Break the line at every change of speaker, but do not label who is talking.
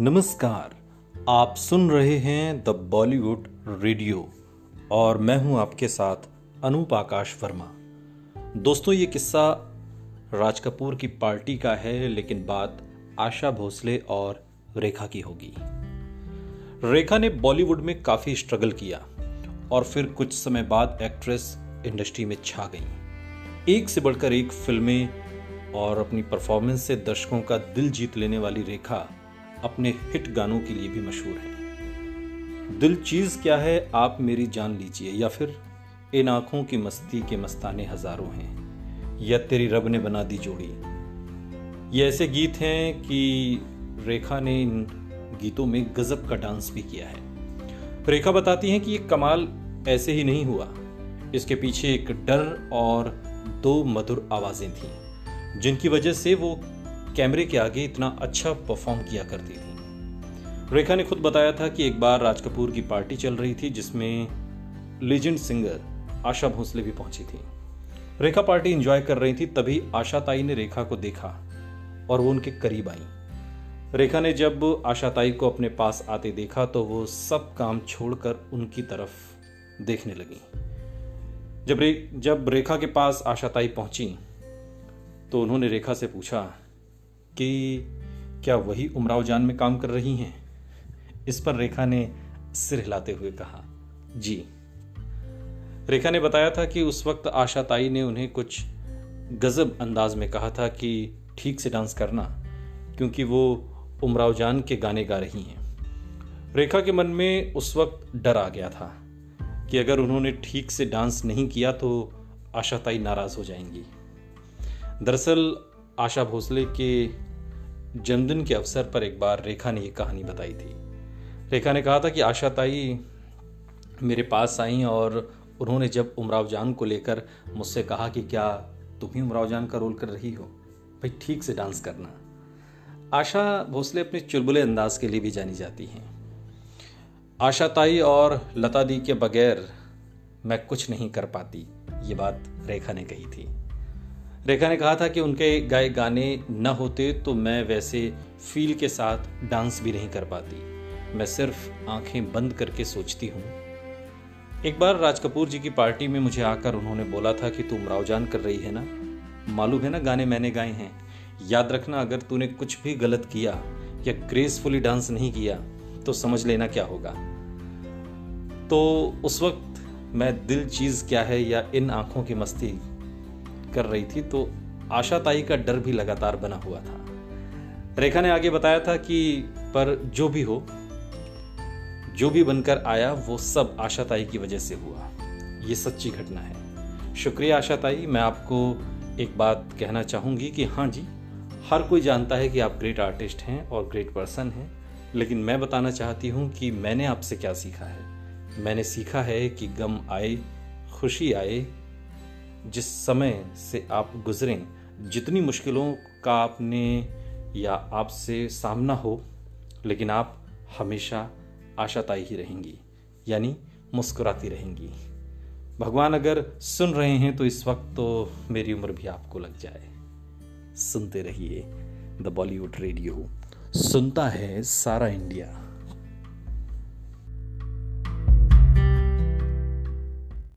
नमस्कार, आप सुन रहे हैं द बॉलीवुड रेडियो और मैं हूँ आपके साथ अनूप आकाश वर्मा। दोस्तों, ये किस्सा राज कपूर की पार्टी का है, लेकिन बात आशा भोसले और रेखा की होगी। रेखा ने बॉलीवुड में काफ़ी स्ट्रगल किया और फिर कुछ समय बाद एक्ट्रेस इंडस्ट्री में छा गई। एक से बढ़कर एक फ़िल्में और अपनी परफॉर्मेंस से दर्शकों का दिल जीत लेने वाली रेखा अपने हिट गानों के लिए भी मशहूर हैं। दिल चीज़ क्या है, आप मेरी जान लीजिए, या फिर इन आँखों की मस्ती के मस्ताने हज़ारों हैं, या तेरी रब ने बना दी जोड़ी। ये ऐसे गीत हैं कि रेखा ने इन गीतों में गजब का डांस भी किया है। रेखा बताती हैं कि ये कमाल ऐसे ही नहीं हुआ। इसके पीछे एक डर और दो मधुर आवाज़ें थीं, जिनकी वजह से वो कैमरे के आगे इतना अच्छा परफॉर्म किया करती थी। रेखा ने खुद बताया था कि एक बार राज कपूर की पार्टी चल रही थी, जिसमें लीजेंड सिंगर आशा भोसले भी पहुँची थी। रेखा पार्टी एंजॉय कर रही थी, तभी आशा ताई ने रेखा को देखा और वो उनके करीब आई। रेखा ने जब आशा ताई को अपने पास आते देखा तो वो सब काम छोड़कर उनकी तरफ़ देखने लगी। जब रे, जब रेखा के पास आशा ताई पहुँची तो उन्होंने रेखा से पूछा कि क्या वही उमराव जान में काम कर रही हैं? इस पर रेखा ने सिर हिलाते हुए कहा, जी। रेखा ने बताया था कि उस वक्त आशा ताई ने उन्हें कुछ गजब अंदाज में कहा था कि ठीक से डांस करना, क्योंकि वो उमराव जान के गाने गा रही हैं। रेखा के मन में उस वक्त डर आ गया था कि अगर उन्होंने ठीक से डांस नहीं किया तो आशाताई नाराज़ हो जाएँगी। दरअसल आशा भोसले के जन्मदिन के अवसर पर एक बार रेखा ने ये कहानी बताई थी। रेखा ने कहा था कि आशा ताई मेरे पास आई और उन्होंने जब उमराव जान को लेकर मुझसे कहा कि क्या तुम ही उमराव जान का रोल कर रही हो? भाई ठीक से डांस करना। आशा भोसले अपने चुलबुले अंदाज के लिए भी जानी जाती हैं। आशा ताई और लता दी के बगैर मैं कुछ नहीं कर पाती, ये बात रेखा ने कही थी। रेखा ने कहा था कि उनके गाए गाने न होते तो मैं वैसे फील के साथ डांस भी नहीं कर पाती। मैं सिर्फ़ आँखें बंद करके सोचती हूँ। एक बार राज कपूर जी की पार्टी में मुझे आकर उन्होंने बोला था कि तुम रावजान कर रही है ना? मालूम है ना गाने मैंने गाए हैं। याद रखना, अगर तूने कुछ भी गलत किया या ग्रेसफुली डांस नहीं किया तो समझ लेना क्या होगा। तो उस वक्त मैं दिल चीज़ क्या है या इन आँखों की मस्ती कर रही थी तो आशा ताई का डर भी लगातार बना हुआ था। रेखा ने आगे बताया था कि पर जो भी हो, जो भी बनकर आया, वो सब आशा ताई की वजह से हुआ। ये सच्ची घटना है। शुक्रिया आशा ताई, मैं आपको एक बात कहना चाहूँगी कि हाँ जी, हर कोई जानता है कि आप ग्रेट आर्टिस्ट हैं और ग्रेट पर्सन हैं, लेकिन मैं बताना चाहती हूँ कि मैंने आपसे क्या सीखा है। मैंने सीखा है कि गम आए, खुशी आए जिस समय से आप गुजरें, जितनी मुश्किलों का आपने या आपसे सामना हो, लेकिन आप हमेशा आशाताई ही रहेंगी, यानी मुस्कुराती रहेंगी। भगवान अगर सुन रहे हैं तो इस वक्त तो मेरी उम्र भी आपको लग जाए। सुनते रहिए द बॉलीवुड रेडियो। सुनता है सारा इंडिया।